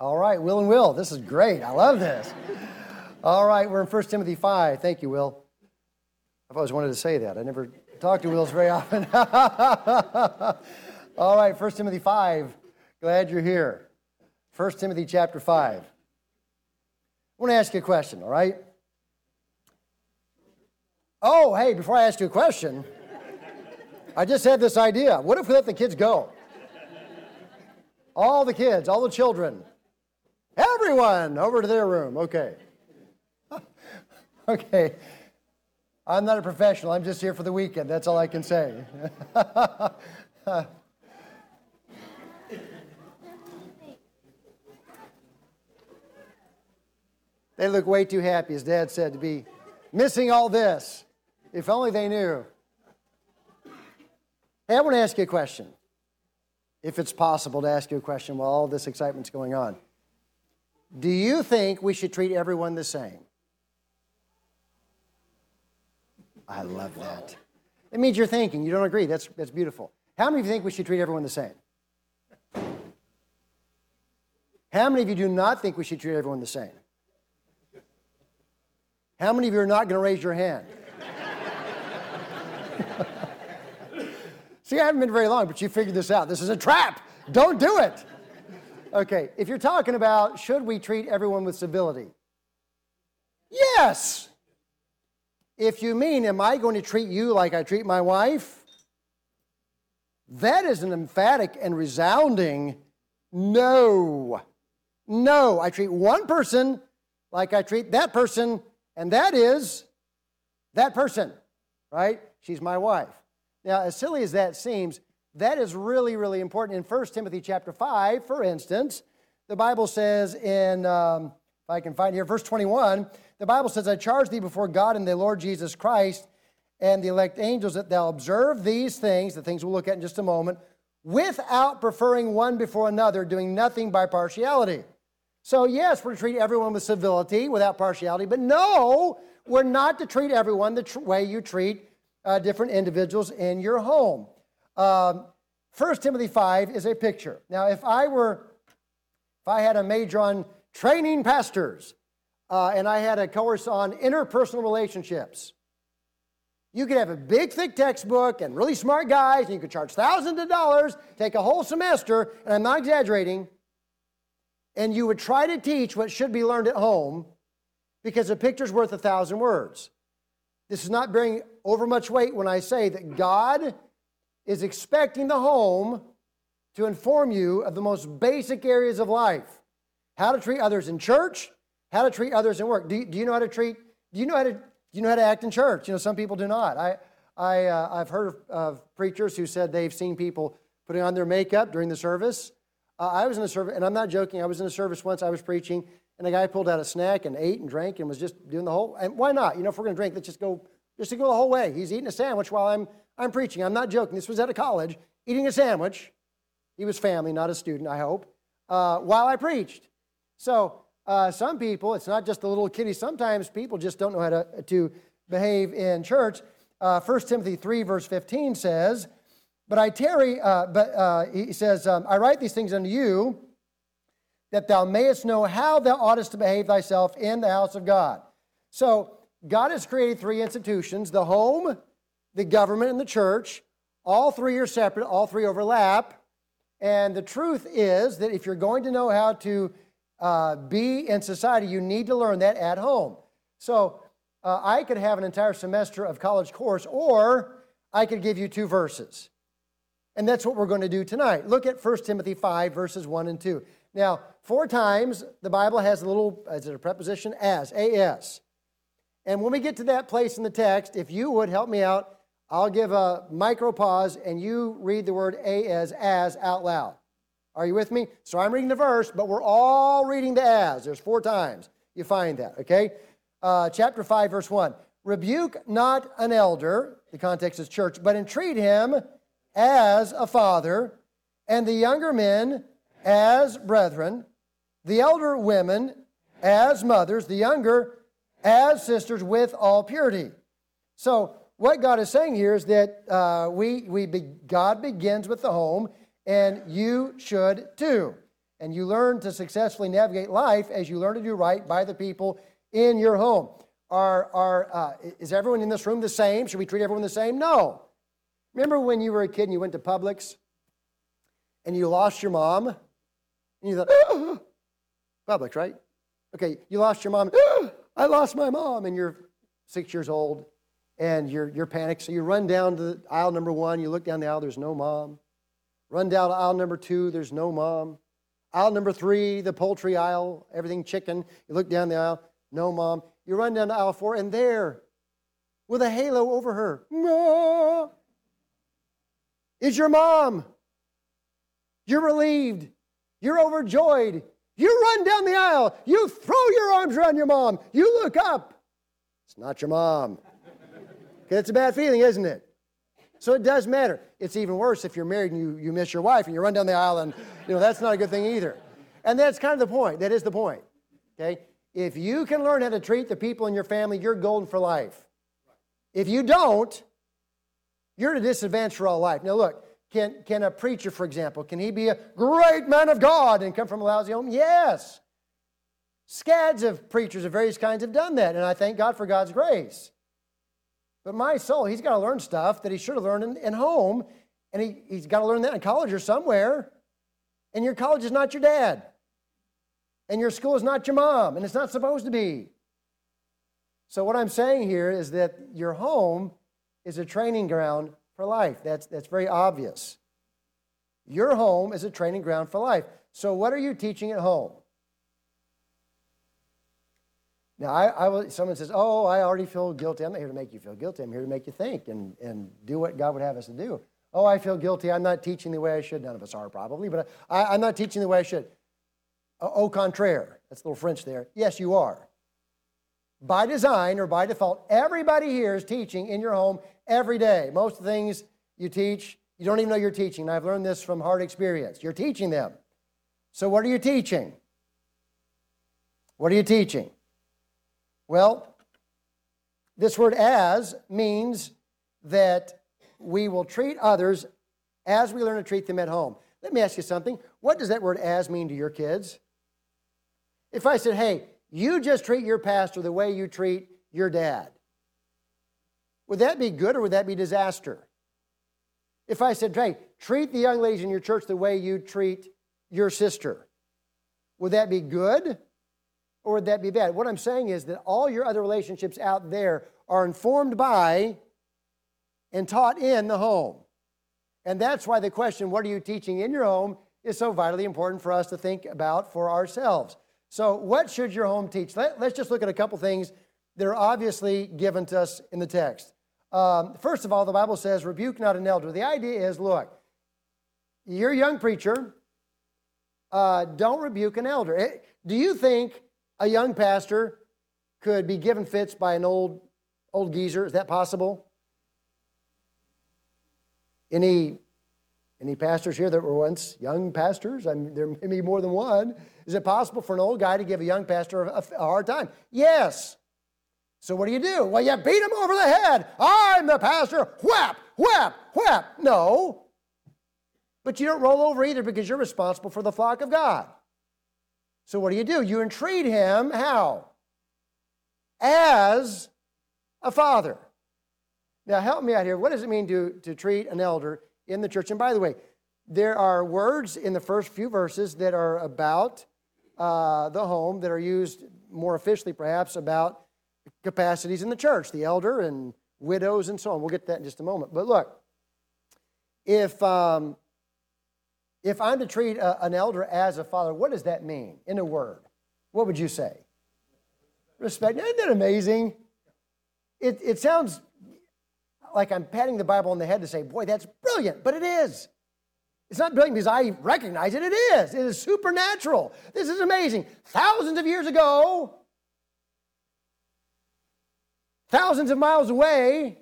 All right, Will and Will. This is great. I love this. All right, we're in 1 Timothy 5. Thank you, Will. I've always wanted to say that. I never talk to Wills very often. All right, 1 Timothy 5. Glad you're here. 1 Timothy chapter 5. I want to ask you a question, all right? Oh, hey, before I ask you a question, I just had this idea. What if we let the kids go? All the kids, all the children, everyone over to their room. Okay. okay. I'm not a professional. I'm just here for the weekend. That's all I can say. they look way too happy, as Dad said, to be missing all this. If only they knew. Hey, I want to ask you a question. If it's possible to ask you a question while all this excitement's going on. Do you think we should treat everyone the same? I love that. It means you're thinking. You don't agree. That's, that's beautiful. How many of you think we should treat everyone the same? How many of you do not think we should treat everyone the same? How many of you are not going to raise your hand? See, I haven't been very long, but you figured this out. This is a trap. Don't do it. Okay, if you're talking about should we treat everyone with civility? Yes. If you mean, am I going to treat you like I treat my wife? That is an emphatic and resounding no. No. I treat one person like I treat that person, and that is that person, right? She's my wife. Now, as silly as that seems, that is really, really important. In 1 Timothy chapter 5, for instance, the Bible says in, um, if I can find here, verse 21, the Bible says, I charge thee before God and the Lord Jesus Christ and the elect angels that thou observe these things, the things we'll look at in just a moment, without preferring one before another, doing nothing by partiality. So, yes, we're to treat everyone with civility, without partiality, but no, we're not to treat everyone the tr- way you treat uh, different individuals in your home. Um, 1 Timothy 5 is a picture. Now, if I were, if I had a major on training pastors, uh, and I had a course on interpersonal relationships. You could have a big, thick textbook and really smart guys, and you could charge thousands of dollars, take a whole semester, and I'm not exaggerating, and you would try to teach what should be learned at home because a picture's worth a thousand words. This is not bearing over much weight when I say that God is expecting the home to inform you of the most basic areas of life how to treat others in church, how to treat others in work. Do you, do you know how to treat, do you know how to, you know how to act in church? You know, some people do not. I, I, uh, I've heard of preachers who said they've seen people putting on their makeup during the service. Uh, I was in a service, and I'm not joking, I was in a service once, I was preaching, and a guy pulled out a snack and ate and drank and was just doing the whole, and why not? You know, if we're going to drink, let's just go, just to go the whole way. He's eating a sandwich while I'm, I'm preaching. I'm not joking. This was at a college, eating a sandwich. He was family, not a student, I hope, uh, while I preached. So uh, some people, it's not just the little kitty, sometimes people just don't know how to, to behave in church. Uh, 1 Timothy 3, verse 15 says, But I tarry, uh, but uh, he says, um, I write these things unto you that thou mayest know how thou oughtest to behave thyself in the house of God. So, God has created three institutions the home, the government, and the church. All three are separate, all three overlap. And the truth is that if you're going to know how to uh, be in society, you need to learn that at home. So uh, I could have an entire semester of college course, or I could give you two verses. And that's what we're going to do tonight. Look at 1 Timothy 5, verses 1 and 2. Now, four times the Bible has a little, is it a preposition? As, A-S. And when we get to that place in the text, if you would help me out, I'll give a micro pause and you read the word A as, as out loud. Are you with me? So I'm reading the verse, but we're all reading the as. There's four times you find that, okay? Uh, chapter 5, verse 1. Rebuke not an elder, the context is church, but entreat him as a father, and the younger men as brethren, the elder women as mothers, the younger as sisters with all purity. So, what God is saying here is that uh, we, we be, God begins with the home, and you should too. And you learn to successfully navigate life as you learn to do right by the people in your home. Are, are, uh, is everyone in this room the same? Should we treat everyone the same? No. Remember when you were a kid and you went to Publix and you lost your mom? And you thought, Publix, right? Okay, you lost your mom. I lost my mom. And you're six years old and you're, you're panicked. So you run down to aisle number one. You look down the aisle, there's no mom. Run down to aisle number two, there's no mom. Aisle number three, the poultry aisle, everything chicken. You look down the aisle, no mom. You run down to aisle four, and there, with a halo over her, is your mom. You're relieved. You're overjoyed. You run down the aisle. You throw your arms around your mom. You look up. It's not your mom. It's a bad feeling, isn't it? So it does matter. It's even worse if you're married and you, you miss your wife and you run down the aisle and, you know, that's not a good thing either. And that's kind of the point. That is the point. Okay? If you can learn how to treat the people in your family, you're golden for life. If you don't, you're at a disadvantage for all life. Now, look, can, can a preacher, for example, can he be a great man of God and come from a lousy home? Yes. Scads of preachers of various kinds have done that, and I thank God for God's grace. But my soul, he's got to learn stuff that he should have learned in, in home, and he, he's got to learn that in college or somewhere. And your college is not your dad. And your school is not your mom, and it's not supposed to be. So, what I'm saying here is that your home is a training ground for life. That's, that's very obvious. Your home is a training ground for life. So, what are you teaching at home? Now, I, I will, someone says, Oh, I already feel guilty. I'm not here to make you feel guilty. I'm here to make you think and, and do what God would have us to do. Oh, I feel guilty. I'm not teaching the way I should. None of us are probably, but I, I'm not teaching the way I should. Uh, au contraire. That's a little French there. Yes, you are. By design or by default, everybody here is teaching in your home every day. Most of the things you teach, you don't even know you're teaching. I've learned this from hard experience. You're teaching them. So, what are you teaching? What are you teaching? Well, this word as means that we will treat others as we learn to treat them at home. Let me ask you something. What does that word as mean to your kids? If I said, hey, you just treat your pastor the way you treat your dad, would that be good or would that be disaster? If I said, hey, treat the young ladies in your church the way you treat your sister, would that be good or would that be bad? What I'm saying is that all your other relationships out there are informed by and taught in the home. And that's why the question, what are you teaching in your home, is so vitally important for us to think about for ourselves. So, what should your home teach? Let, us just look at a couple things that are obviously given to us in the text. Um, first of all, the Bible says, rebuke not an elder. The idea is look, you're a young preacher, uh, don't rebuke an elder. Eh, do you think a young pastor could be given fits by an old old geezer? Is that possible? Any any pastors here that were once young pastors? I mean, there may be more than one. Is it possible for an old guy to give a young pastor a, a hard time? Yes. So what do you do? Well, you beat him over the head. I'm the pastor. Whap, whap, whap. No. But you don't roll over either because you're responsible for the flock of God. So what do you do? You entreat him how? As a father. Now help me out here. What does it mean to, to treat an elder in the church? And by the way, there are words in the first few verses that are about uh, the home that are used more officially, perhaps, about capacities in the church, the elder and widows and so on. We'll get to that in just a moment. But look, if um, if I'm to treat a, an elder as a father, what does that mean in a word? What would you say? Respect. Isn't that amazing? It, it sounds like I'm patting the Bible on the head to say, boy, that's brilliant, but it is. It's not brilliant because I recognize it. It is. It is supernatural. This is amazing. Thousands of years ago, thousands of miles away,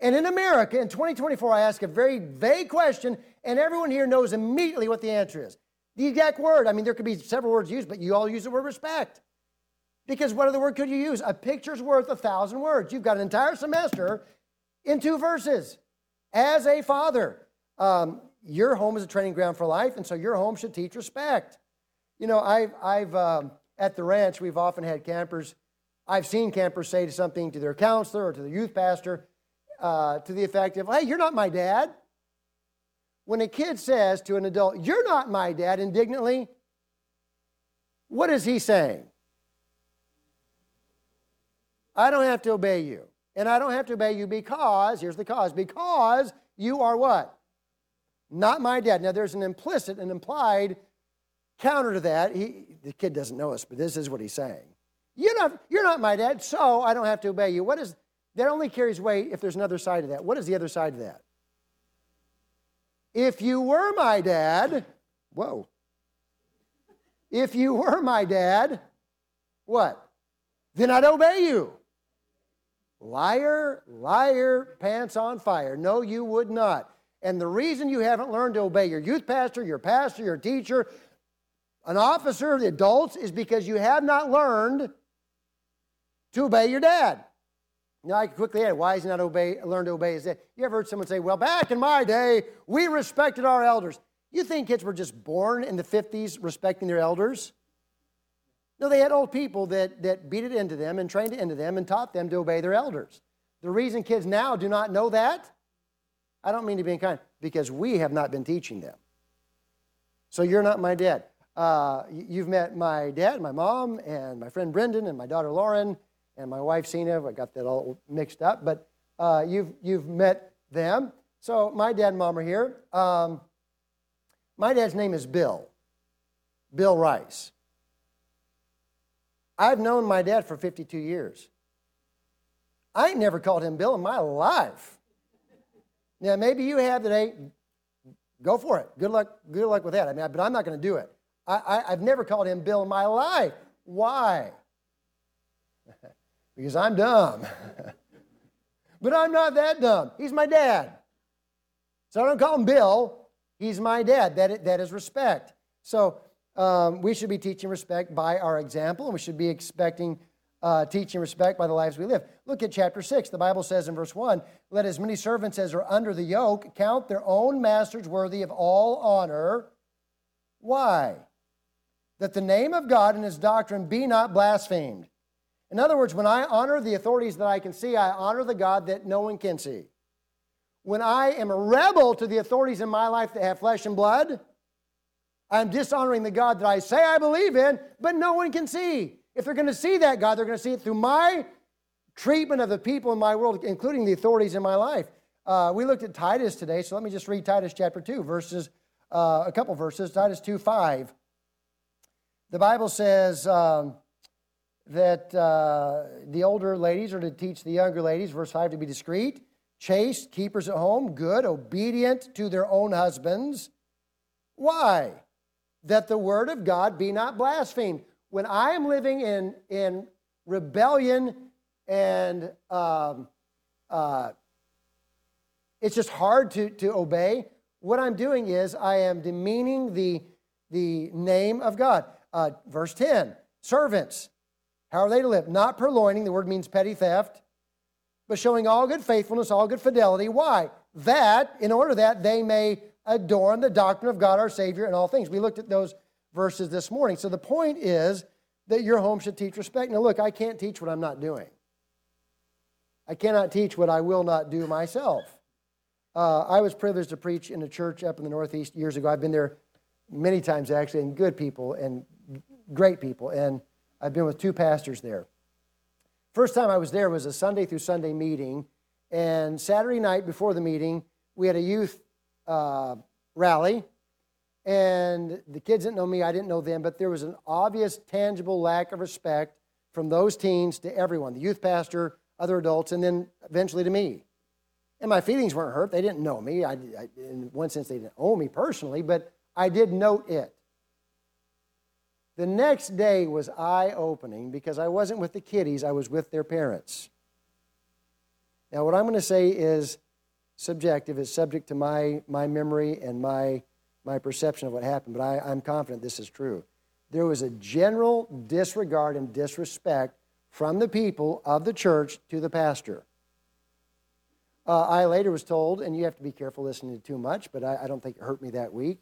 and in America in 2024, I ask a very vague question, and everyone here knows immediately what the answer is. The exact word. I mean, there could be several words used, but you all use the word respect. Because what other word could you use? A picture's worth a thousand words. You've got an entire semester in two verses. As a father. Um, your home is a training ground for life, and so your home should teach respect. You know, I've, I've um, at the ranch, we've often had campers. I've seen campers say something to their counselor or to the youth pastor uh, to the effect of, hey, you're not my dad. When a kid says to an adult, you're not my dad, indignantly, what is he saying? I don't have to obey you. And I don't have to obey you because, here's the cause, because you are what? Not my dad. Now, there's an implicit and implied counter to that. He, the kid doesn't know us, but this is what he's saying. You're not, you're not my dad, so I don't have to obey you. What is that only carries weight if there's another side of that. What is the other side of that? If you were my dad, whoa. If you were my dad, what? Then I'd obey you. Liar, liar, pants on fire. No, you would not. And the reason you haven't learned to obey your youth pastor, your pastor, your teacher, an officer, the adults, is because you have not learned to obey your dad. Now, I can quickly add, why is he not obey, learn to obey his dad? You ever heard someone say, well, back in my day, we respected our elders. You think kids were just born in the 50s respecting their elders? No, they had old people that, that beat it into them and trained it into them and taught them to obey their elders. The reason kids now do not know that, I don't mean to be unkind, because we have not been teaching them. So you're not my dad. Uh, you've met my dad, my mom, and my friend Brendan, and my daughter Lauren, and my wife Sina. I got that all mixed up, but uh, you've, you've met them. So my dad and mom are here. Um, my dad's name is Bill, Bill Rice. I've known my dad for 52 years. I ain't never called him Bill in my life. Now, maybe you have today. Go for it. Good luck, good luck with that. I mean, but I'm not going to do it. I, I, have never called him Bill in my life. Why? Because I'm dumb. but I'm not that dumb. He's my dad. So I don't call him Bill. He's my dad. That, that is respect. So um, we should be teaching respect by our example, and we should be expecting uh, teaching respect by the lives we live. Look at chapter 6. The Bible says in verse 1 Let as many servants as are under the yoke count their own masters worthy of all honor. Why? That the name of God and his doctrine be not blasphemed. In other words, when I honor the authorities that I can see, I honor the God that no one can see. When I am a rebel to the authorities in my life that have flesh and blood, I'm dishonoring the God that I say I believe in, but no one can see. If they're going to see that God, they're going to see it through my treatment of the people in my world, including the authorities in my life. Uh, we looked at Titus today, so let me just read Titus chapter 2, verses, uh, a couple verses, Titus 2 5. The Bible says um, that uh, the older ladies are to teach the younger ladies, verse 5, to be discreet, chaste, keepers at home, good, obedient to their own husbands. Why? that the word of God be not blasphemed. When I am living in, in rebellion and um, uh, it's just hard to, to obey, what I'm doing is I am demeaning the, the name of God. Uh, verse 10 servants, how are they to live? Not purloining, the word means petty theft, but showing all good faithfulness, all good fidelity. Why? That, in order that they may adorn the doctrine of God our Savior in all things. We looked at those verses this morning. So the point is that your home should teach respect. Now, look, I can't teach what I'm not doing. I cannot teach what I will not do myself. Uh, I was privileged to preach in a church up in the Northeast years ago. I've been there many times, actually, and good people and great people. And I've been with two pastors there. First time I was there was a Sunday through Sunday meeting. And Saturday night before the meeting, we had a youth uh, rally, and the kids didn't know me, I didn't know them, but there was an obvious, tangible lack of respect from those teens to everyone the youth pastor, other adults, and then eventually to me. And my feelings weren't hurt. They didn't know me. I, I, in one sense, they didn't owe me personally, but I did note it. The next day was eye opening because I wasn't with the kiddies, I was with their parents. Now, what I'm going to say is subjective. It's subject to my, my memory and my, my perception of what happened, but I, I'm confident this is true. There was a general disregard and disrespect from the people of the church to the pastor. Uh, I later was told, and you have to be careful listening to too much, but I, I don't think it hurt me that week.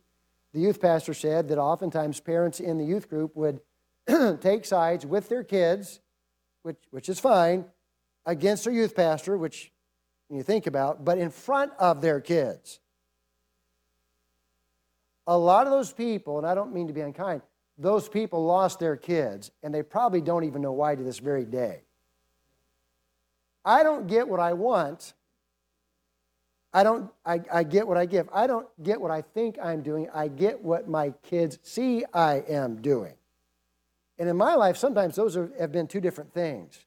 The youth pastor said that oftentimes parents in the youth group would take sides with their kids, which, which is fine, against their youth pastor, which you think about, but in front of their kids. A lot of those people, and I don't mean to be unkind, those people lost their kids, and they probably don't even know why to this very day. I don't get what I want. I don't I, I get what I give. I don't get what I think I'm doing. I get what my kids see I am doing. And in my life, sometimes those are, have been two different things.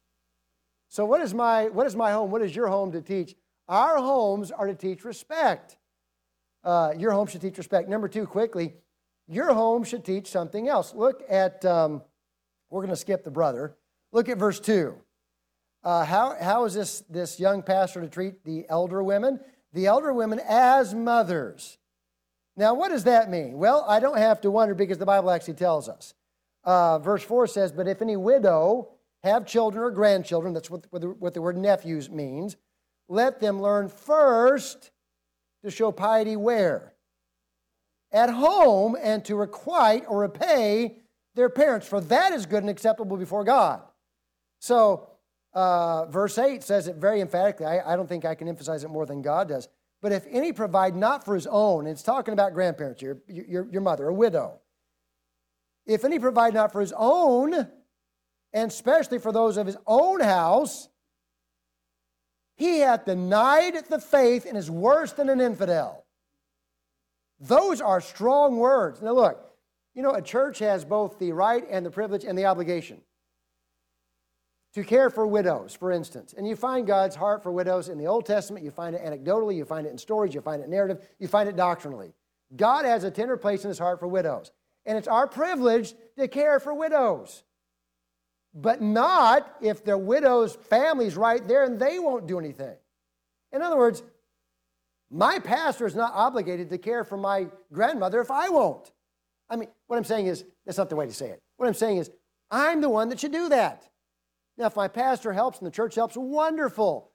So what is my what is my home? What is your home to teach? Our homes are to teach respect. Uh, your home should teach respect. Number two, quickly, your home should teach something else. Look at, um, we're going to skip the brother. Look at verse 2. Uh, how, how is this, this young pastor to treat the elder women? The elder women as mothers. Now, what does that mean? Well, I don't have to wonder because the Bible actually tells us. Uh, verse 4 says, But if any widow have children or grandchildren, that's what, what, the, what the word nephews means, let them learn first to show piety where? At home and to requite or repay their parents, for that is good and acceptable before God. So, uh, verse 8 says it very emphatically. I, I don't think I can emphasize it more than God does. But if any provide not for his own, it's talking about grandparents, your, your, your mother, a widow. If any provide not for his own, and especially for those of his own house, he hath denied the faith and is worse than an infidel. Those are strong words. Now, look, you know, a church has both the right and the privilege and the obligation to care for widows, for instance. And you find God's heart for widows in the Old Testament. You find it anecdotally, you find it in stories, you find it narrative, you find it doctrinally. God has a tender place in his heart for widows. And it's our privilege to care for widows but not if the widow's family's right there and they won't do anything. In other words, my pastor is not obligated to care for my grandmother if I won't. I mean, what I'm saying is, that's not the way to say it. What I'm saying is, I'm the one that should do that. Now, if my pastor helps and the church helps, wonderful.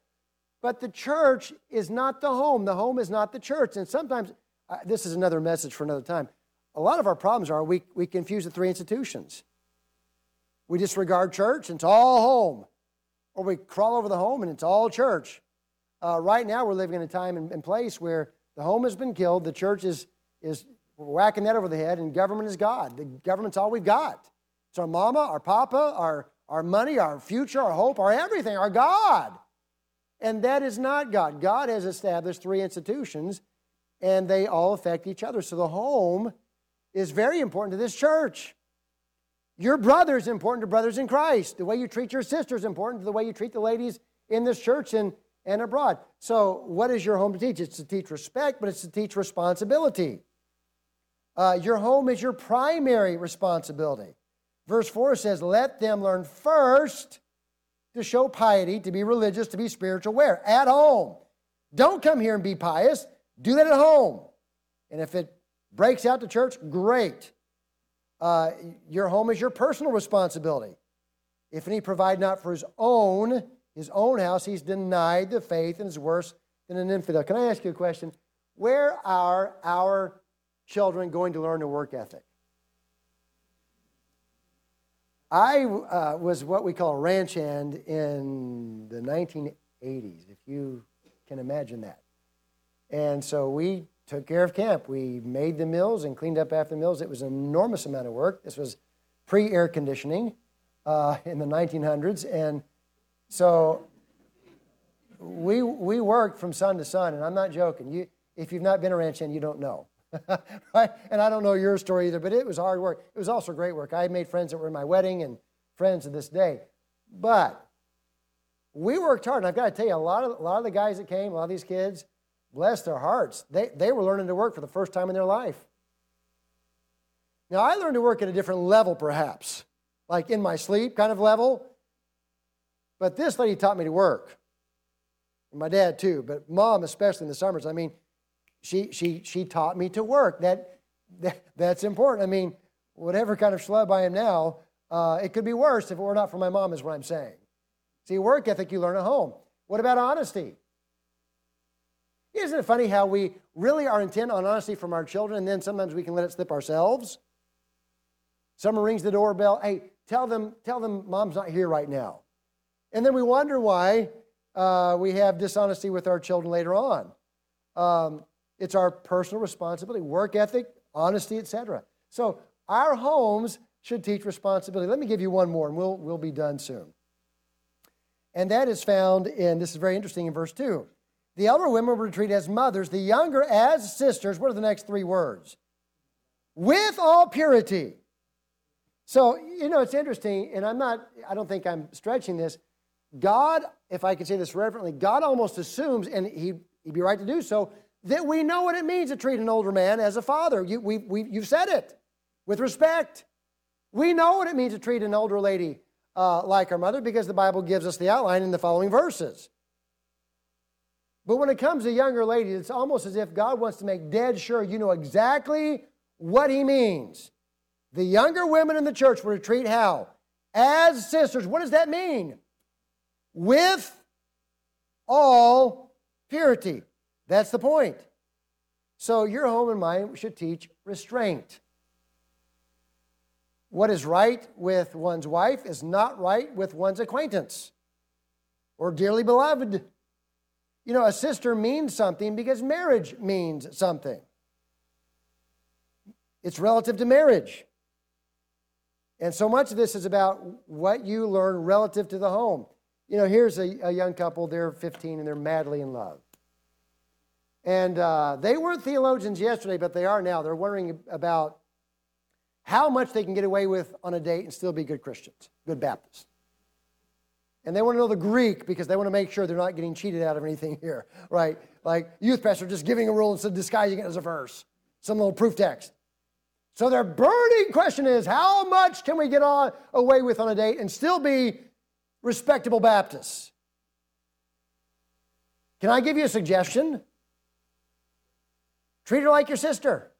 But the church is not the home. The home is not the church. And sometimes, uh, this is another message for another time. A lot of our problems are we, we confuse the three institutions. We disregard church and it's all home. Or we crawl over the home and it's all church. Uh, right now, we're living in a time and, and, place where the home has been killed, the church is, is whacking that over the head, and government is God. The government's all we've got. It's our mama, our papa, our, our money, our future, our hope, our everything, our God. And that is not God. God has established three institutions, and they all affect each other. So the home is very important to this church. Your brother is important to brothers in Christ. The way you treat your sister is important to the way you treat the ladies in this church and, and abroad. So, what is your home to teach? It's to teach respect, but it's to teach responsibility. Uh, your home is your primary responsibility. Verse 4 says, Let them learn first to show piety, to be religious, to be spiritual. Where? At home. Don't come here and be pious. Do that at home. And if it breaks out to church, great. Uh, your home is your personal responsibility. If any provide not for his own, his own house, he's denied the faith and is worse than an infidel. Can I ask you a question? Where are our children going to learn a work ethic? I uh, was what we call a ranch hand in the 1980s, if you can imagine that. And so we took care of camp. We made the mills and cleaned up after the mills. It was an enormous amount of work. This was pre air conditioning uh, in the 1900s. And so we, we worked from sun to sun, and I'm not joking. You, if you've not been a ranch hand, you don't know. right? And I don't know your story either, but it was hard work. It was also great work. I made friends that were in my wedding and friends to this day. But we worked hard, and I've got to tell you, a lot of, a lot of the guys that came, a lot of these kids, bless their hearts, they, they were learning to work for the first time in their life. Now, I learned to work at a different level, perhaps, like in my sleep kind of level. But this lady taught me to work. My dad, too, but mom, especially in the summers. I mean, she, she, she taught me to work. That, that, that's important. I mean, whatever kind of schlub I am now, uh, it could be worse if it were not for my mom, is what I'm saying. See, work ethic you learn at home. What about honesty? isn't it funny how we really are intent on honesty from our children, and then sometimes we can let it slip ourselves? Someone rings the doorbell. Hey, tell them, tell them mom's not here right now. And then we wonder why uh, we have dishonesty with our children later on. Um, it's our personal responsibility, work ethic, honesty, etc. So our homes should teach responsibility. Let me give you one more, and we'll, we'll be done soon. And that is found in, this is very interesting, in verse 2. The elder women were treated as mothers, the younger as sisters. What are the next three words? With all purity. So, you know, it's interesting, and I'm not, I don't think I'm stretching this. God, if I can say this reverently, God almost assumes, and he, he'd be right to do so, that we know what it means to treat an older man as a father. You, we, we, you've said it with respect. We know what it means to treat an older lady uh, like our mother because the Bible gives us the outline in the following verses. But when it comes to younger ladies, it's almost as if God wants to make dead sure you know exactly what He means. The younger women in the church were to treat how? As sisters. What does that mean? With all purity. That's the point. So your home and mine should teach restraint. What is right with one's wife is not right with one's acquaintance or dearly beloved. You know, a sister means something because marriage means something. It's relative to marriage. And so much of this is about what you learn relative to the home. You know, here's a, a young couple, they're 15 and they're madly in love. And uh, they weren't theologians yesterday, but they are now. They're wondering about how much they can get away with on a date and still be good Christians, good Baptists. And they want to know the Greek because they want to make sure they're not getting cheated out of anything here, right? Like youth pastor just giving a rule instead of disguising it as a verse, some little proof text. So their burning question is how much can we get on, away with on a date and still be respectable Baptists? Can I give you a suggestion? Treat her like your sister.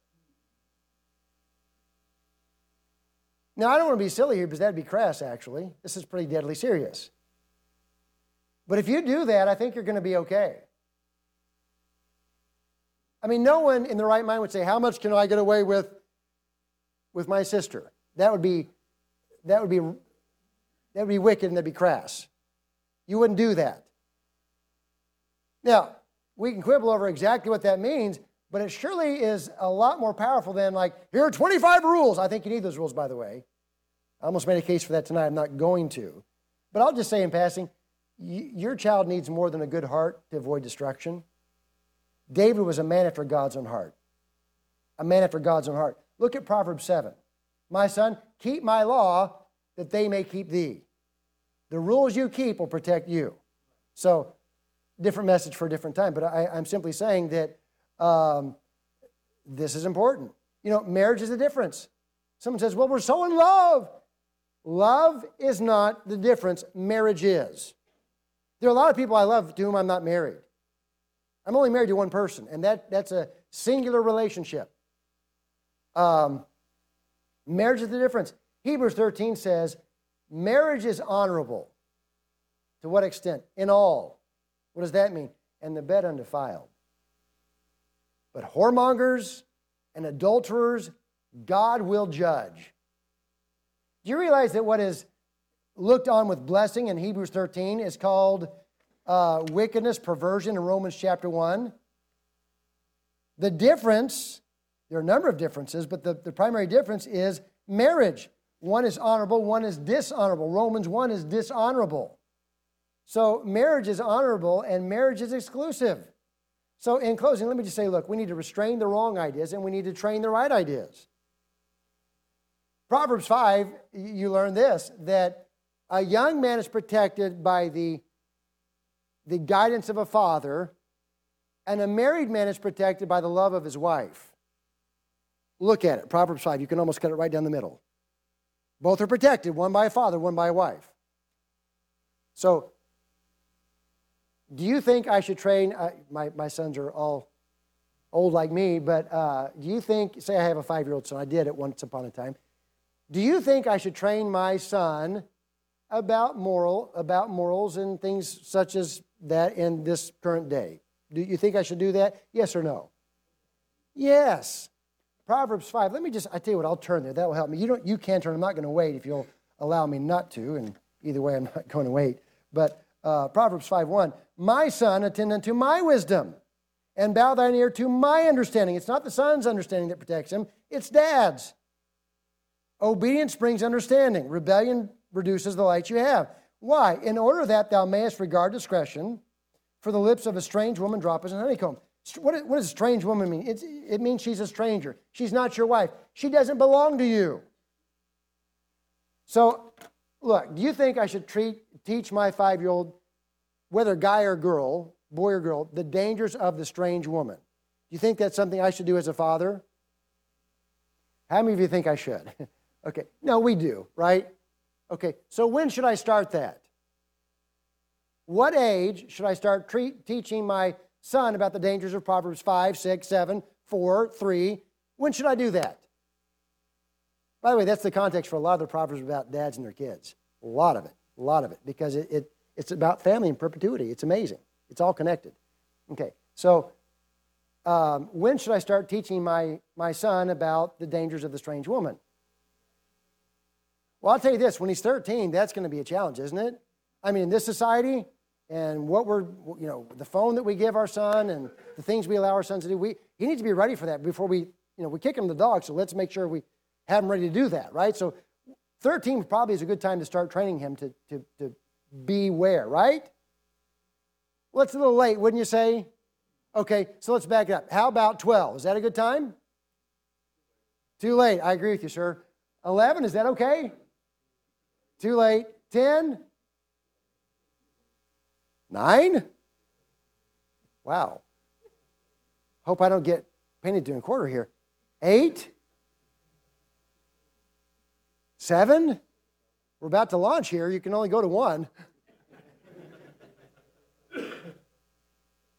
Now, I don't want to be silly here because that'd be crass, actually. This is pretty deadly serious. But if you do that, I think you're going to be okay. I mean, no one in the right mind would say, How much can I get away with with my sister? That would be that would be that would be wicked and that'd be crass. You wouldn't do that. Now, we can quibble over exactly what that means, but it surely is a lot more powerful than like, here are 25 rules. I think you need those rules, by the way. I almost made a case for that tonight. I'm not going to. But I'll just say in passing, your child needs more than a good heart to avoid destruction. David was a man after God's own heart. A man after God's own heart. Look at Proverbs 7. My son, keep my law that they may keep thee. The rules you keep will protect you. So, different message for a different time, but I, am simply saying that um, this is important. You know, marriage is the difference. Someone says, well, we're so in love. Love is not the difference, marriage is. There are a lot of people I love to whom I'm not married. I'm only married to one person, and that, that's a singular relationship. Um, marriage is the difference. Hebrews 13 says, marriage is honorable. To what extent? In all. What does that mean? And the bed undefiled. But whoremongers and adulterers, God will judge. Do you realize that what is looked on with blessing in Hebrews 13 is called uh, wickedness, perversion in Romans chapter 1? The difference, there are a number of differences, but the, the primary difference is marriage. One is honorable, one is dishonorable. Romans 1 is dishonorable. So marriage is honorable and marriage is exclusive. So, in closing, let me just say look, we need to restrain the wrong ideas and we need to train the right ideas. Proverbs 5, you learn this that a young man is protected by the, the guidance of a father, and a married man is protected by the love of his wife. Look at it, Proverbs 5. You can almost cut it right down the middle. Both are protected, one by a father, one by a wife. So, do you think I should train? Uh, my, my sons are all old like me, but uh, do you think, say I have a five year old son, I did it once upon a time. Do you think I should train my son about moral, about morals and things such as that in this current day? Do you think I should do that? Yes or no? Yes. Proverbs 5. Let me just, I tell you what, I'll turn there. That will help me. You, don't, you can turn. I'm not going to wait if you'll allow me not to. And either way, I'm not going to wait. But uh, Proverbs 5 1. My son, attend unto my wisdom and bow thine ear to my understanding. It's not the son's understanding that protects him, it's dad's. Obedience brings understanding. Rebellion reduces the light you have. Why? In order that thou mayest regard discretion, for the lips of a strange woman drop as an honeycomb. What, what does strange woman mean? It's, it means she's a stranger. She's not your wife. She doesn't belong to you. So, look, do you think I should treat, teach my five year old, whether guy or girl, boy or girl, the dangers of the strange woman? Do you think that's something I should do as a father? How many of you think I should? okay, no, we do, right? Okay, so when should I start that? What age should I start teaching my son about the dangers of Proverbs 5, 6, 7, 4, 3? When should I do that? By the way, that's the context for a lot of the Proverbs about dads and their kids. A lot of it, a lot of it, because it, it it's about family and perpetuity. It's amazing. It's all connected. Okay, so um, when should I start teaching my, my son about the dangers of the strange woman? Well, I'll tell you this when he's 13, that's going to be a challenge, isn't it? I mean, in this society, and what we're, you know, the phone that we give our son and the things we allow our sons to do, we, he needs to be ready for that before we, you know, we kick him the dog. So let's make sure we have him ready to do that, right? So 13 probably is a good time to start training him to, to, to beware, right? Well, it's a little late, wouldn't you say? Okay, so let's back it up. How about 12? Is that a good time? Too late. I agree with you, sir. 11, is that okay? Too late. 10? Nine? Wow. Hope I don't get painted a quarter here. Eight? Seven? We're about to launch here. You can only go to one.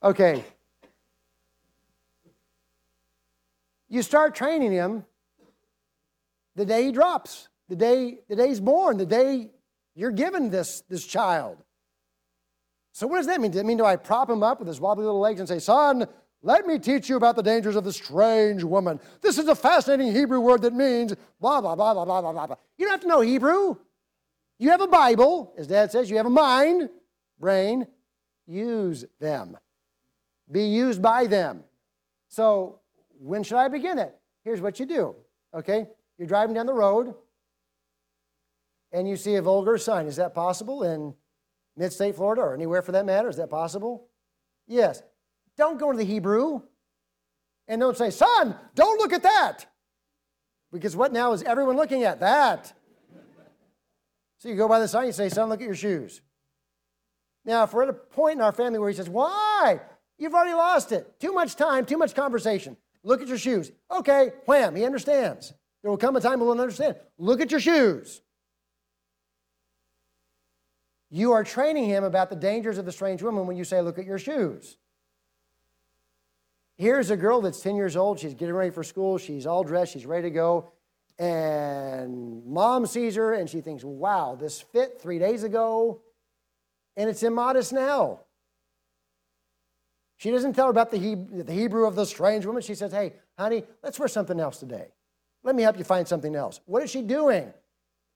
Okay. You start training him the day he drops, the day the day he's born, the day you're given this, this child. So, what does that mean? Does it mean do I prop him up with his wobbly little legs and say, Son, let me teach you about the dangers of the strange woman? This is a fascinating Hebrew word that means blah, blah, blah, blah, blah, blah, blah. You don't have to know Hebrew. You have a Bible, as Dad says, you have a mind, brain. Use them. Be used by them. So, when should I begin it? Here's what you do. Okay? You're driving down the road and you see a vulgar sign. Is that possible? in Mid State, Florida, or anywhere for that matter? Is that possible? Yes. Don't go to the Hebrew and don't say, Son, don't look at that. Because what now is everyone looking at? That. So you go by the sign, you say, Son, look at your shoes. Now, if we're at a point in our family where he says, Why? You've already lost it. Too much time, too much conversation. Look at your shoes. Okay, wham, he understands. There will come a time when he will understand. Look at your shoes. You are training him about the dangers of the strange woman when you say, Look at your shoes. Here's a girl that's 10 years old. She's getting ready for school. She's all dressed. She's ready to go. And mom sees her and she thinks, Wow, this fit three days ago and it's immodest now. She doesn't tell her about the Hebrew of the strange woman. She says, Hey, honey, let's wear something else today. Let me help you find something else. What is she doing?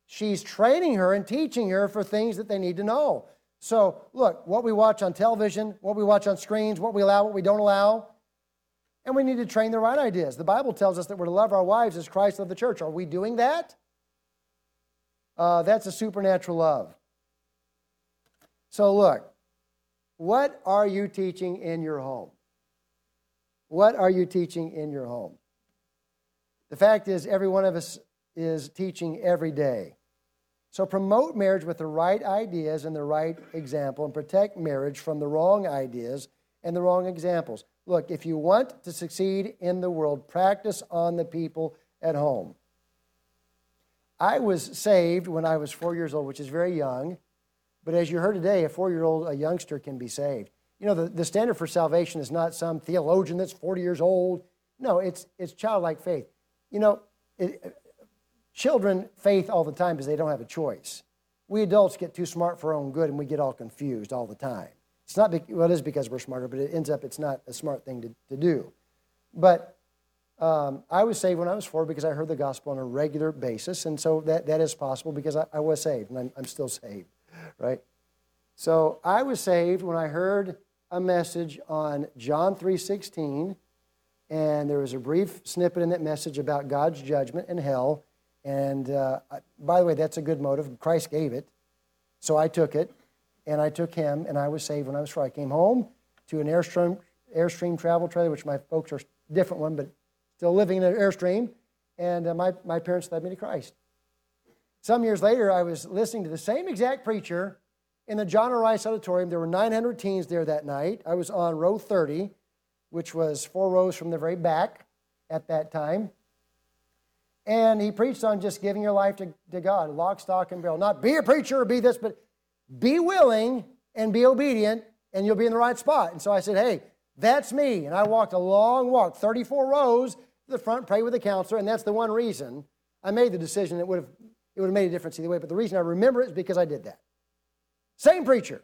She's training her and teaching her for things that they need to know. So, look, what we watch on television, what we watch on screens, what we allow, what we don't allow, and we need to train the right ideas. The Bible tells us that we're to love our wives as Christ loved the church. Are we doing that? Uh, that's a supernatural love. So, look, what are you teaching in your home? What are you teaching in your home? The fact is, every one of us is teaching every day. So promote marriage with the right ideas and the right example and protect marriage from the wrong ideas and the wrong examples. Look, if you want to succeed in the world, practice on the people at home. I was saved when I was four years old, which is very young. But as you heard today, a four year old, a youngster can be saved. You know, the, the standard for salvation is not some theologian that's 40 years old. No, it's, it's childlike faith. You know, it, Children faith all the time because they don't have a choice. We adults get too smart for our own good and we get all confused all the time. It's not, well, it is because we're smarter, but it ends up it's not a smart thing to, to do. But um, I was saved when I was four because I heard the gospel on a regular basis. And so that, that is possible because I, I was saved and I'm, I'm still saved, right? So I was saved when I heard a message on John 3.16 and there was a brief snippet in that message about God's judgment and hell. And uh, by the way, that's a good motive. Christ gave it. So I took it and I took him, and I was saved when I was four. I came home to an Airstream, Airstream travel trailer, which my folks are different one, but still living in an Airstream, and uh, my, my parents led me to Christ. Some years later, I was listening to the same exact preacher in the John. Rice Auditorium. There were 900 teens there that night. I was on row 30, which was four rows from the very back at that time. And he preached on just giving your life to, to God, lock, stock, and barrel. Not be a preacher or be this, but be willing and be obedient, and you'll be in the right spot. And so I said, hey, that's me. And I walked a long walk, 34 rows to the front, pray with the counselor, and that's the one reason I made the decision. It would have, it would have made a difference either way, but the reason I remember it is because I did that. Same preacher.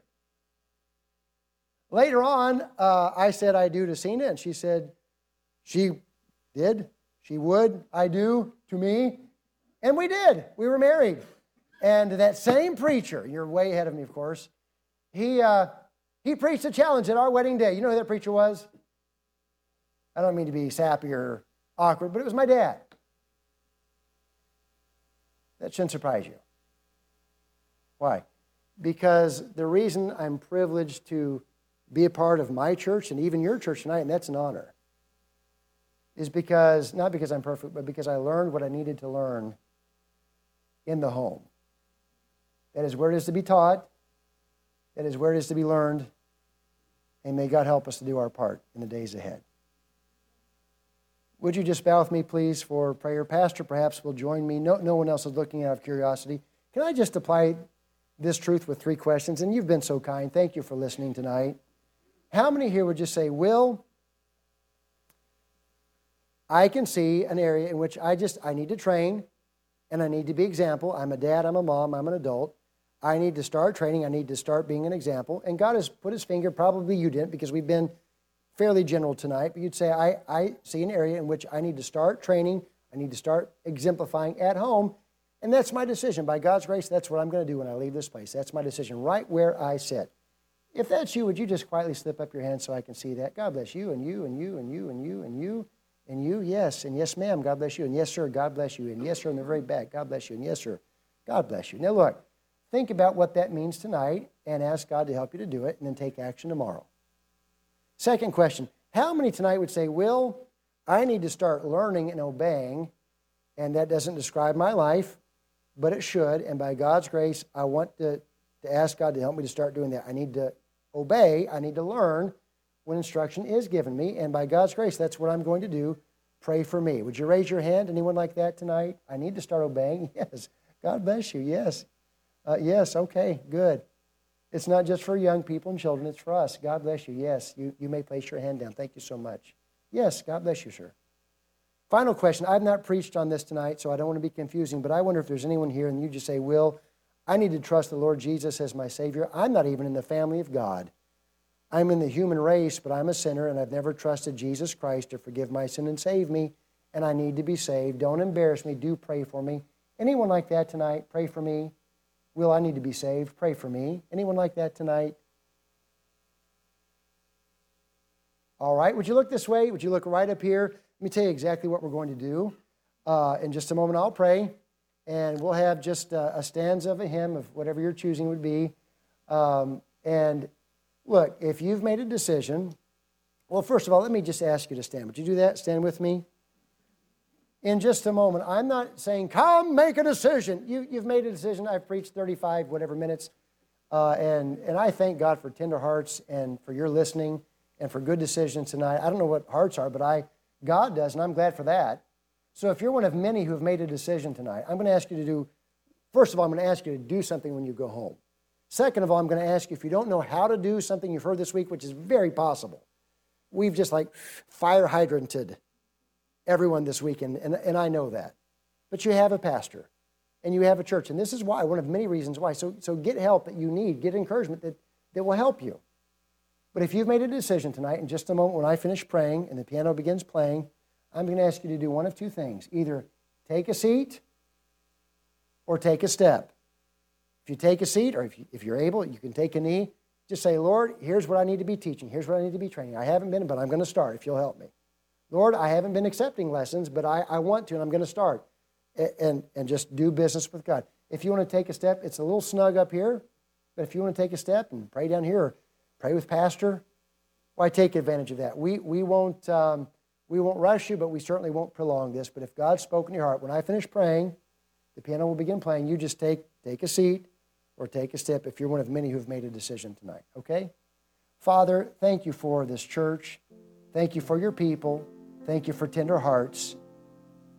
Later on, uh, I said I do to Cena, and she said she did, she would, I do to me. And we did. We were married. And that same preacher, you're way ahead of me, of course, he, uh, he preached a challenge at our wedding day. You know who that preacher was? I don't mean to be sappy or awkward, but it was my dad. That shouldn't surprise you. Why? Because the reason I'm privileged to be a part of my church and even your church tonight, and that's an honor, is because, not because I'm perfect, but because I learned what I needed to learn in the home. That is where it is to be taught. That is where it is to be learned. And may God help us to do our part in the days ahead. Would you just bow with me, please, for prayer? Pastor perhaps will join me. No, no one else is looking out of curiosity. Can I just apply this truth with three questions? And you've been so kind. Thank you for listening tonight. How many here would just say, Will, I can see an area in which I just I need to train and I need to be example. I'm a dad, I'm a mom, I'm an adult. I need to start training. I need to start being an example. And God has put his finger, probably you didn't because we've been fairly general tonight, but you'd say, I, I see an area in which I need to start training. I need to start exemplifying at home. And that's my decision. By God's grace, that's what I'm going to do when I leave this place. That's my decision, right where I sit. If that's you, would you just quietly slip up your hand so I can see that? God bless you, and you, and you, and you, and you, and you, and you. Yes, and yes, ma'am. God bless you. And yes, sir. God bless you. And yes, sir, in the very back. God bless you. And yes, sir. God bless you. Now, look, Think about what that means tonight and ask God to help you to do it and then take action tomorrow. Second question How many tonight would say, Will, I need to start learning and obeying, and that doesn't describe my life, but it should, and by God's grace, I want to, to ask God to help me to start doing that. I need to obey, I need to learn when instruction is given me, and by God's grace, that's what I'm going to do. Pray for me. Would you raise your hand? Anyone like that tonight? I need to start obeying? Yes. God bless you. Yes. Uh, yes, okay, good. It's not just for young people and children, it's for us. God bless you. Yes, you, you may place your hand down. Thank you so much. Yes, God bless you, sir. Final question. I've not preached on this tonight, so I don't want to be confusing, but I wonder if there's anyone here and you just say, Will, I need to trust the Lord Jesus as my Savior. I'm not even in the family of God. I'm in the human race, but I'm a sinner and I've never trusted Jesus Christ to forgive my sin and save me, and I need to be saved. Don't embarrass me. Do pray for me. Anyone like that tonight? Pray for me. Will, I need to be saved. Pray for me. Anyone like that tonight? All right. Would you look this way? Would you look right up here? Let me tell you exactly what we're going to do. Uh, in just a moment, I'll pray, and we'll have just a, a stanza of a hymn of whatever your choosing would be. Um, and look, if you've made a decision, well, first of all, let me just ask you to stand. Would you do that? Stand with me in just a moment. I'm not saying, come make a decision. You, you've made a decision. I've preached 35, whatever minutes. Uh, and, and I thank God for tender hearts and for your listening and for good decisions tonight. I don't know what hearts are, but I, God does, and I'm glad for that. So if you're one of many who have made a decision tonight, I'm going to ask you to do, first of all, I'm going to ask you to do something when you go home. Second of all, I'm going to ask you if you don't know how to do something you've heard this week, which is very possible. We've just like fire hydranted everyone this weekend, and, and I know that. But you have a pastor and you have a church. And this is why, one of many reasons why. So, so get help that you need, get encouragement that, that will help you. But if you've made a decision tonight, in just a moment when I finish praying and the piano begins playing, I'm going to ask you to do one of two things either take a seat or take a step. If you take a seat, or if, you, if you're able, you can take a knee. Just say, Lord, here's what I need to be teaching. Here's what I need to be training. I haven't been, but I'm going to start if you'll help me. Lord, I haven't been accepting lessons, but I, I want to, and I'm going to start. And, and, and just do business with God. If you want to take a step, it's a little snug up here, but if you want to take a step and pray down here, pray with Pastor, why take advantage of that? We, we, won't, um, we won't rush you, but we certainly won't prolong this. But if God's spoken your heart, when I finish praying, the piano will begin playing. You just take, take a seat or take a step if you're one of many who have made a decision tonight, okay? Father, thank you for this church. Thank you for your people. Thank you for tender hearts.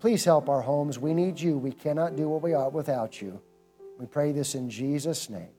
Please help our homes. We need you. We cannot do what we ought without you. We pray this in Jesus' name.